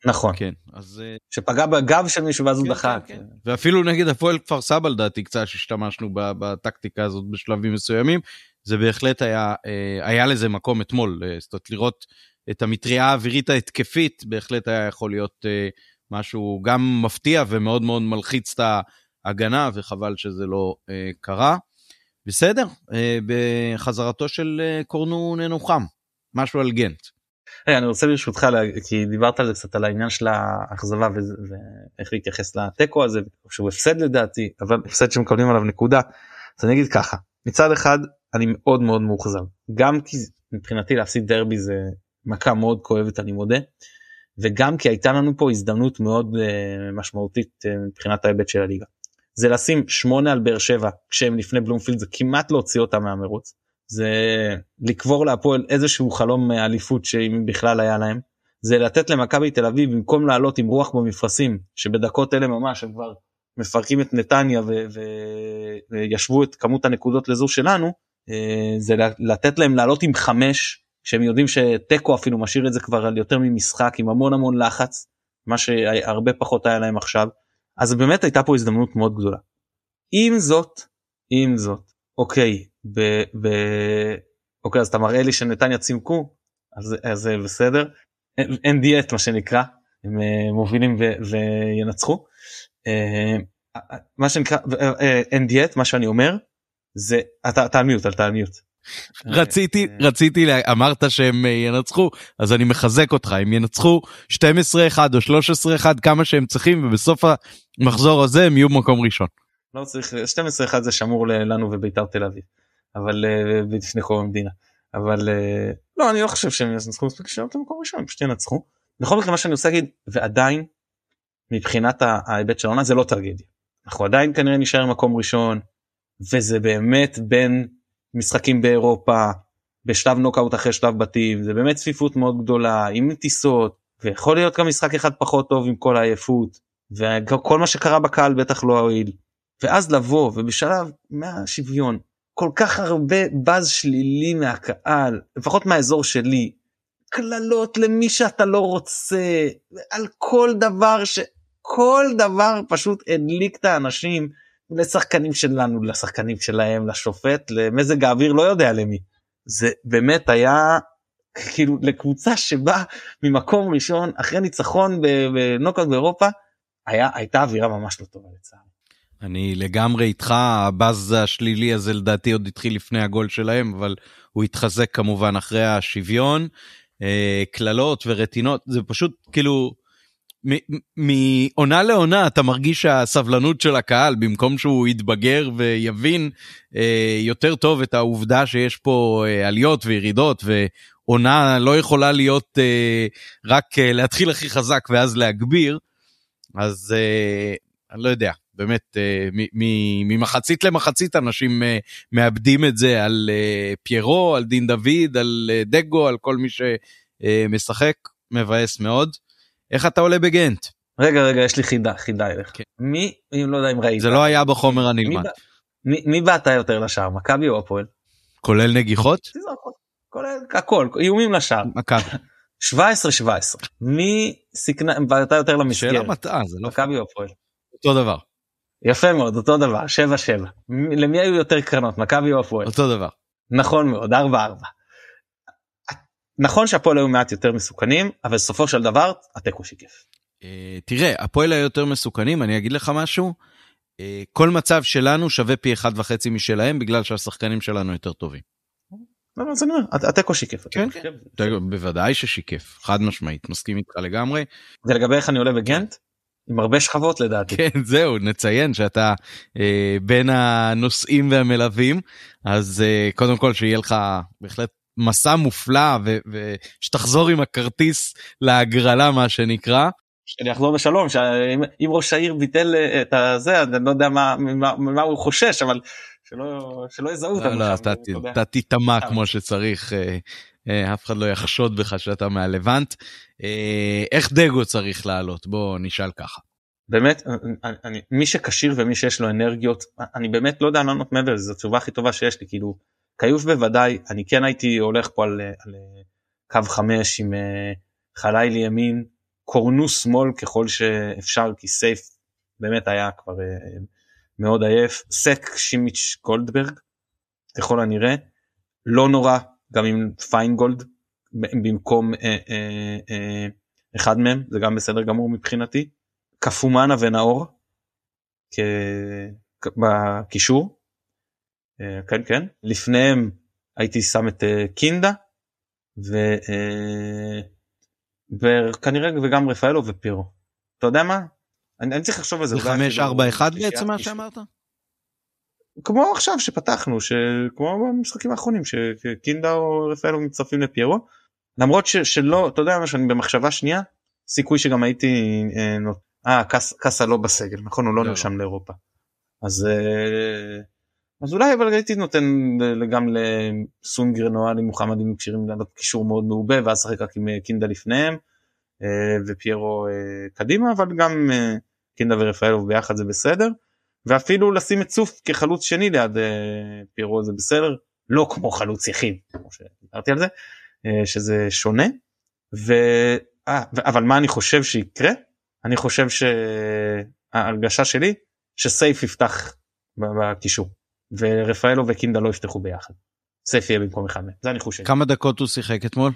נכון כן אז שפגע בגב של מישהו ואז הוא כן, דחה כן, כן. ואפילו נגד הפועל כפר סבא לדעתי קצת שהשתמשנו בטקטיקה הזאת בשלבים מסוימים זה בהחלט היה, אה, היה לזה מקום אתמול, אה, זאת אומרת לראות את המטריה האווירית ההתקפית בהחלט היה יכול להיות אה, משהו גם מפתיע ומאוד מאוד מלחיץ את ההגנה וחבל שזה לא קרה. בסדר, בחזרתו של קורנו ננוחם, משהו על גנט. Hey, אני רוצה ברשותך כי דיברת על זה קצת על העניין של האכזבה ואיך להתייחס לתיקו הזה שהוא הפסד לדעתי אבל הפסד שמקבלים עליו נקודה. אז אני אגיד ככה מצד אחד אני מאוד מאוד מאוכזב. גם כי מבחינתי להפסיד דרבי זה מכה מאוד כואבת אני מודה וגם כי הייתה לנו פה הזדמנות מאוד uh, משמעותית uh, מבחינת ההיבט של הליגה. זה לשים שמונה על באר שבע כשהם לפני בלומפילד זה כמעט להוציא אותם מהמרוץ זה לקבור להפועל איזשהו חלום אליפות שאם בכלל היה להם זה לתת למכבי תל אביב במקום לעלות עם רוח במפרשים שבדקות אלה ממש הם כבר מפרקים את נתניה וישבו את כמות הנקודות לזו שלנו אה, זה לתת להם לעלות עם חמש שהם יודעים שתיקו אפילו משאיר את זה כבר על יותר ממשחק עם המון המון לחץ מה שהרבה פחות היה להם עכשיו אז באמת הייתה פה הזדמנות מאוד גדולה. עם זאת עם זאת אוקיי ב, ב, אוקיי אז אתה מראה לי שנתניה צימקו אז, אז זה בסדר אין, אין דיאט מה שנקרא הם אה, מובילים ו, וינצחו. אה, מה שנקרא אין דיאט מה שאני אומר זה אתה אתה על מיוט אתה על מיוט רציתי, אה, רציתי, אמרת שהם אה, ינצחו, אז אני מחזק אותך, הם ינצחו 12-1 או 13-1 כמה שהם צריכים, ובסוף המחזור הזה הם יהיו במקום ראשון. לא צריך 12-1 זה שמור לנו וביתר תל אביב אבל אה, לפני קום המדינה אבל אה, לא אני לא חושב שהם ינצחו מספיק שם את המקום ראשון הם פשוט ינצחו. בכל מקרה מה שאני רוצה להגיד ועדיין מבחינת ההיבט של העונה זה לא טרגדיה. אנחנו עדיין כנראה נשאר מקום ראשון וזה באמת בין משחקים באירופה בשלב נוקאוט אחרי שלב בתים זה באמת צפיפות מאוד גדולה עם טיסות ויכול להיות גם משחק אחד פחות טוב עם כל העייפות וכל מה שקרה בקהל בטח לא הועיל ואז לבוא ובשלב מהשוויון כל כך הרבה באז שלילי מהקהל לפחות מהאזור שלי קללות למי שאתה לא רוצה על כל דבר שכל דבר פשוט הדליק את האנשים לשחקנים שלנו לשחקנים שלהם לשופט למזג האוויר לא יודע למי זה באמת היה כאילו לקבוצה שבאה ממקום ראשון אחרי ניצחון בנוקאוט באירופה היה הייתה אווירה ממש לא טובה לצערי. אני לגמרי איתך, הבאז השלילי הזה לדעתי עוד התחיל לפני הגול שלהם, אבל הוא התחזק כמובן אחרי השוויון. אה, קללות ורטינות, זה פשוט כאילו, מעונה לעונה אתה מרגיש שהסבלנות של הקהל, במקום שהוא יתבגר ויבין אה, יותר טוב את העובדה שיש פה אה, עליות וירידות, ועונה לא יכולה להיות רק להתחיל הכי חזק ואז להגביר, אז אני לא יודע. באמת, אה, ממחצית למחצית אנשים אה, מאבדים את זה על אה, פיירו, על דין דוד, על דגו, על כל מי שמשחק, מבאס מאוד. איך אתה עולה בגנט? רגע רגע יש לי חידה חידה אליך כן. מי אני לא יודע אם ראית זה לא היה בחומר הנלמד. מי- מי בעטה יותר לשער מכבי או הפועל? כולל נגיחות? כולל הכל איומים לשער מכבי. 17 17 מי סיכנה בעטה יותר שאלה למסגרת מטעה, זה לא מכבי או הפועל? אותו דבר. יפה מאוד אותו דבר 7 7 למי היו יותר קרנות מכבי או הפועל? אותו דבר. נכון מאוד 4 4. נכון שהפועל היו מעט יותר מסוכנים אבל בסופו של דבר התיקו שיקף. אה, תראה, הפועל היו יותר מסוכנים, אני אגיד לך משהו. אה, כל מצב שלנו שווה פי אחד וחצי משלהם בגלל שהשחקנים שלנו יותר טובים. לא, לא, אז אני אומר הת- התיקו שיקף. כן, התיקו שיקף. בוודאי ששיקף, חד משמעית, מסכים איתך לגמרי. ולגבי איך אני עולה בגנט? עם הרבה שכבות לדעתי. כן, זהו, נציין שאתה אה, בין הנוסעים והמלווים, אז אה, קודם כל שיהיה לך בהחלט מסע מופלא ושתחזור עם הכרטיס להגרלה מה שנקרא. שאני אחזור בשלום שאם אם ראש העיר ביטל אה, את הזה אני לא יודע מה ממה ממה הוא חושש אבל שלא שלא יזהו לא, אותנו. לא, שם, אתה תיטמע סתם. כמו שצריך, אה, אה, אף אחד לא יחשוד בך שאתה מהלבנט. אה, איך דגו צריך לעלות? בוא נשאל ככה. באמת אני, אני, מי שכשיר ומי שיש לו אנרגיות אני באמת לא יודע לענות מעבר לזה זו התשובה הכי טובה שיש לי כאילו כיוף בוודאי אני כן הייתי הולך פה על, על אה, קו חמש עם אה, חלילי ימין קורנו שמאל ככל שאפשר כי סייף באמת היה כבר אה, מאוד עייף סק שימיץ' גולדברג ככל הנראה לא נורא גם עם פיינגולד במקום אה, אה, אה, אחד מהם זה גם בסדר גמור מבחינתי. קפומאנה ונאור כ- בקישור. אה, כן כן לפניהם הייתי שם את אה, קינדה ו, אה, וכנראה וגם רפאלו ופירו. אתה יודע מה? אני, אני צריך לחשוב על זה. זה אולי אפילו 5-4-1 שלישיית בעצם מה. שאמרת? כמו עכשיו שפתחנו שכמו במשחקים האחרונים שקינדה או רפאלו מצטרפים לפיירו למרות ש, שלא אתה יודע מה שאני במחשבה שנייה סיכוי שגם הייתי אה, אה קס, קאסה לא בסגל נכון? הוא לא לא, נרשם לאירופה. אז אה, אז אולי אבל הייתי נותן גם לסונגרן או עלי מוחמד אם כשירים לעלות קישור מאוד מעובה ואז שחק רק עם אה, קינדה לפניהם אה, ופיירו קדימה אבל גם קינדה ורפאלוב ביחד זה בסדר. ואפילו לשים את סוף כחלוץ שני ליד אה, פירו זה בסדר לא כמו חלוץ יחיד כמו שדיברתי על זה אה, שזה שונה ו... אה, ו... אבל מה אני חושב שיקרה אני חושב שההרגשה שלי שסייף יפתח בקישור ורפאלו וקינדה לא יפתחו ביחד. סייף יהיה במקום אחד מהם זה הניחוש שלי. כמה דקות הוא שיחק אתמול?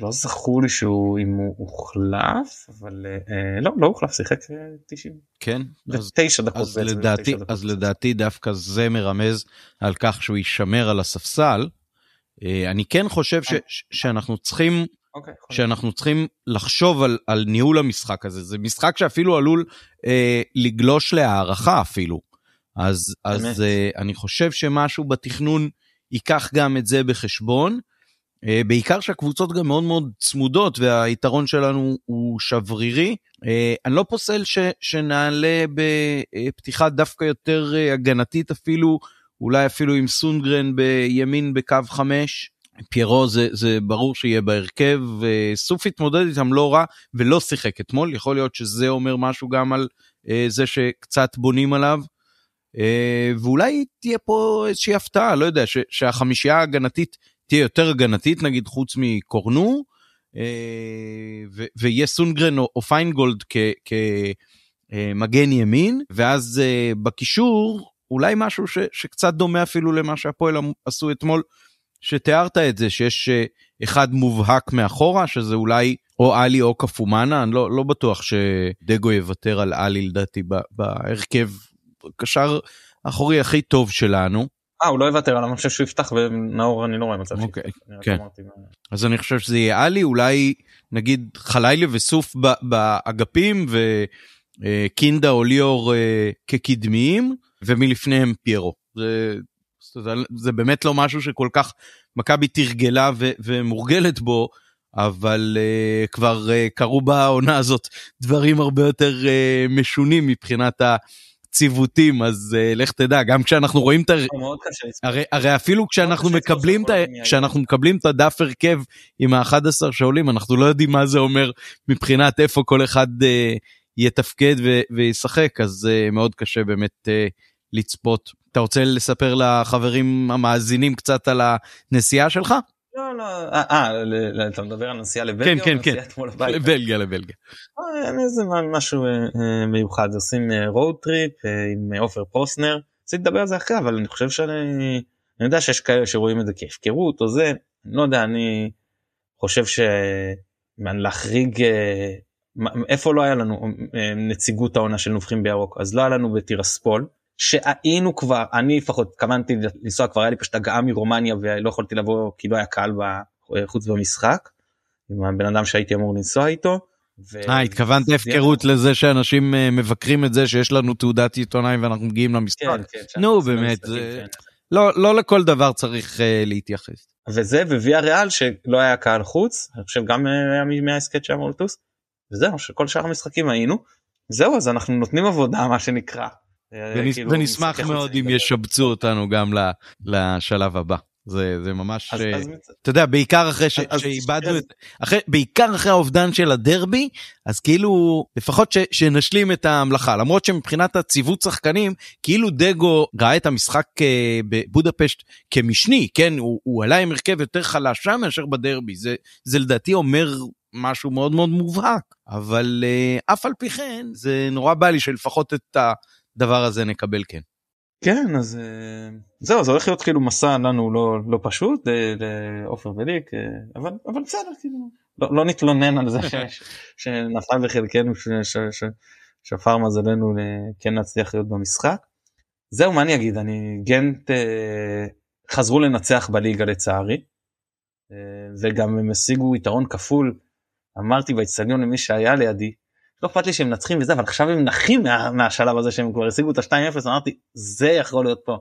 אה, לא זכור לי שהוא אם הוא הוחלף אבל אה, לא לא הוחלף שיחק 90 כן אז, 9 דקות אז בעצם, לדעתי דקות. אז לדעתי דווקא זה מרמז על כך שהוא יישמר על הספסל. אה, אני כן חושב ש, ש, שאנחנו צריכים okay, אוקיי, שאנחנו צריכים לחשוב על, על ניהול המשחק הזה זה משחק שאפילו עלול אה, לגלוש להערכה אפילו אז אז אה, אני חושב שמשהו בתכנון ייקח גם את זה בחשבון. אה, בעיקר שהקבוצות גם מאוד מאוד צמודות והיתרון שלנו הוא שברירי. אה, אני לא פוסל ש, שנעלה בפתיחה דווקא יותר אה, הגנתית אפילו, אולי אפילו עם סונגרן בימין בקו 5. פיירו זה, זה ברור שיהיה בהרכב, וסוף התמודד איתם לא רע ולא שיחק אתמול, יכול להיות שזה אומר משהו גם על זה שקצת בונים עליו. ואולי תהיה פה איזושהי הפתעה, לא יודע, ש, שהחמישייה ההגנתית תהיה יותר הגנתית נגיד חוץ מקורנו אה, ויהיה סונגרן או, או פיינגולד כמגן ימין ואז אה, בקישור אולי משהו ש, שקצת דומה אפילו למה שהפועל עשו אתמול שתיארת את זה שיש אה, אחד מובהק מאחורה שזה אולי או עלי או קפומאנה אני לא, לא בטוח שדגו יוותר על עלי לדעתי בהרכב קשר אחורי הכי טוב שלנו. אה הוא לא יוותר אני חושב שהוא יפתח ונאור אני לא רואה מצב אוקיי כן אז אני חושב שזה יהיה עלי אולי נגיד חלילה וסוף באגפים וקינדה או ליאור אה, כקדמיים ומלפניהם פיירו. זה, זה, זה באמת לא משהו שכל כך מכבי תרגלה ו, ומורגלת בו אבל uh, כבר uh, קרו בעונה הזאת דברים הרבה יותר uh, משונים מבחינת ה... ציוותים אז uh, לך תדע גם כשאנחנו רואים את הרי, הרי אפילו כשאנחנו מקבלים את כשאנחנו מקבלים את הדף הרכב עם ה-11 שעולים אנחנו לא יודעים מה זה אומר מבחינת איפה כל אחד uh, יתפקד ו- וישחק אז uh, מאוד קשה באמת uh, לצפות. אתה רוצה לספר לחברים המאזינים קצת על הנסיעה שלך? לא לא אה אתה מדבר על נסיעה לבלגיה? כן כן כן לבלגיה לבלגיה. אין איזה משהו מיוחד עושים road trip עם עופר פוסנר. רציתי לדבר על זה אחרי אבל אני חושב שאני אני יודע שיש כאלה שרואים את זה כהפקרות או זה אני לא יודע אני חושב שלהחריג איפה לא היה לנו נציגות העונה של נובחים בירוק אז לא היה לנו בטירספול. שהיינו כבר אני לפחות התכוונתי לנסוע כבר היה לי פשוט הגעה מרומניה ולא יכולתי לבוא כי לא היה קהל בחוץ במשחק. עם הבן אדם שהייתי אמור לנסוע איתו. אה התכוונת הפקרות לזה שאנשים אה, מבקרים את זה שיש לנו תעודת עיתונאי ואנחנו מגיעים למשחק. כן, כן, נו באמת זה... כן. לא לא לכל דבר צריך uh, להתייחס. וזה וויה ריאל שלא היה קהל חוץ אני חושב גם אה, היה מההסכת שאמור לטוס. וזהו שכל שאר המשחקים היינו. זהו אז אנחנו נותנים עבודה מה שנקרא אה, ונשמח מאוד אם ישבצו אותנו גם לשלב הבא. זה זה ממש אז, uh, אז, אתה יודע בעיקר אחרי שאיבדנו את אחרי בעיקר אחרי האובדן של הדרבי אז כאילו לפחות ש, שנשלים את המלאכה למרות שמבחינת הציוות שחקנים כאילו דגו ראה את המשחק uh, בבודפשט כמשני כן? הוא, הוא עלה עם הרכב יותר חלש שם מאשר בדרבי. זה זה לדעתי אומר משהו מאוד מאוד מובהק. אבל אף על פי כן זה נורא בא לי שלפחות את ה... הדבר הזה נקבל כן. כן אז אה, זהו זה הולך להיות כאילו מסע לנו לא לא פשוט לעופר וליק אה, אבל אבל בסדר כאילו לא, לא נתלונן על זה שנפל בחלקנו ששפר מזלנו כן נצליח להיות במשחק. זהו מה אני אגיד אני גנט אה, חזרו לנצח בליגה לצערי וגם הם השיגו יתרון כפול אמרתי באצטדיון למי שהיה לידי לא אכפת לי שהם מנצחים וזה אבל עכשיו הם נחים מה, מהשלב הזה שהם כבר השיגו את ה-2-0 אמרתי זה יכול להיות פה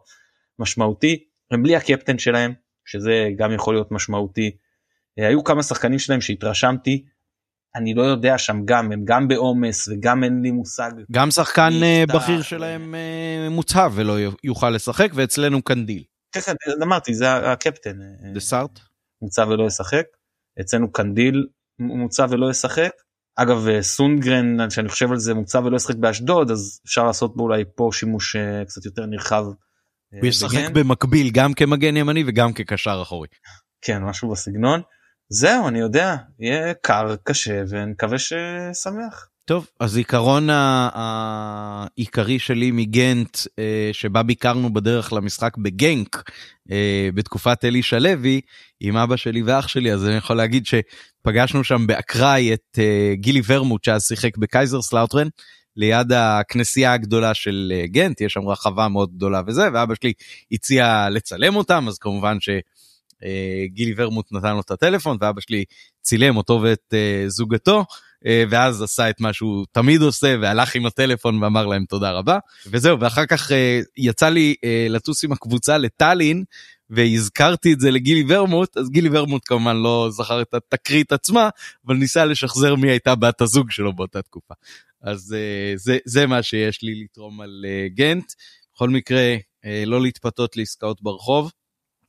משמעותי הם בלי הקפטן שלהם שזה גם יכול להיות משמעותי. אה, היו כמה שחקנים שלהם שהתרשמתי אני לא יודע שם גם הם גם בעומס וגם אין לי מושג. גם שחקן אה, בכיר שלהם אה, מוצהב ולא יוכל לשחק ואצלנו קנדיל. כן, כן אמרתי זה הקפטן. דסארט? מוצב ולא ישחק. אצלנו קנדיל מוצב ולא ישחק. אגב אה, סונגרן שאני חושב על זה מוצב ולא ישחק באשדוד אז אפשר לעשות בו אולי פה שימוש אה, קצת יותר נרחב. אה, הוא ישחק במקביל גם כמגן ימני וגם כקשר אחורי. כן משהו בסגנון. זהו אני יודע יהיה קר קשה ונקווה ששמח. טוב, הזיכרון העיקרי שלי מגנט, אה, שבה ביקרנו בדרך למשחק בגנק אה, בתקופת אלישע לוי, עם אבא שלי ואח שלי, אז אני יכול להגיד שפגשנו שם באקראי את אה, גילי ורמוט שאז שיחק בקייזרסלאוטרן, ליד הכנסייה הגדולה של גנט, יש שם רחבה מאוד גדולה וזה, ואבא שלי הציע לצלם אותם, אז כמובן שגילי ורמוט נתן לו את הטלפון, ואבא שלי צילם אותו ואת זוגתו. אה, ואז עשה את מה שהוא תמיד עושה והלך עם הטלפון ואמר להם תודה רבה וזהו ואחר כך אה, יצא לי אה, לטוס עם הקבוצה לטאלין והזכרתי את זה לגילי ורמוט אז גילי ורמוט כמובן לא זכר את התקרית עצמה אבל ניסה לשחזר מי הייתה בת הזוג שלו באותה תקופה. אז זה, זה מה שיש לי לתרום על גנט. בכל מקרה לא להתפתות לעסקאות ברחוב.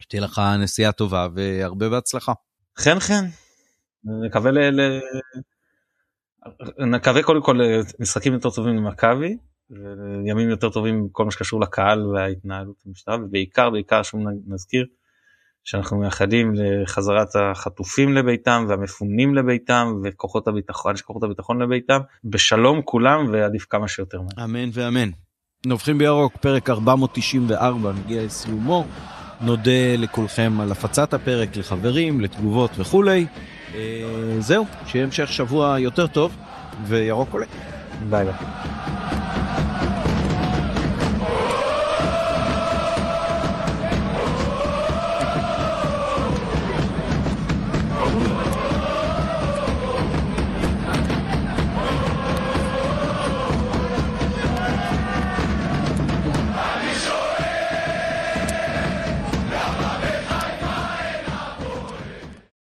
שתהיה לך נסיעה טובה והרבה בהצלחה. חן חן. מקווה ל... נקווה קודם כל משחקים יותר טובים למכבי וימים יותר טובים כל מה שקשור לקהל וההתנהלות במשטרה ובעיקר בעיקר שוב נזכיר שאנחנו מייחדים לחזרת החטופים לביתם והמפונים לביתם וכוחות הביטחון, כוחות הביטחון לביתם בשלום כולם ועדיף כמה שיותר מהר. אמן ואמן. נובחים בירוק פרק 494 מגיע לסיומו. נודה לכולכם על הפצת הפרק לחברים, לתגובות וכולי. אה, זהו, שיהיה המשך שבוע יותר טוב, וירוק עולה. ביי ביי.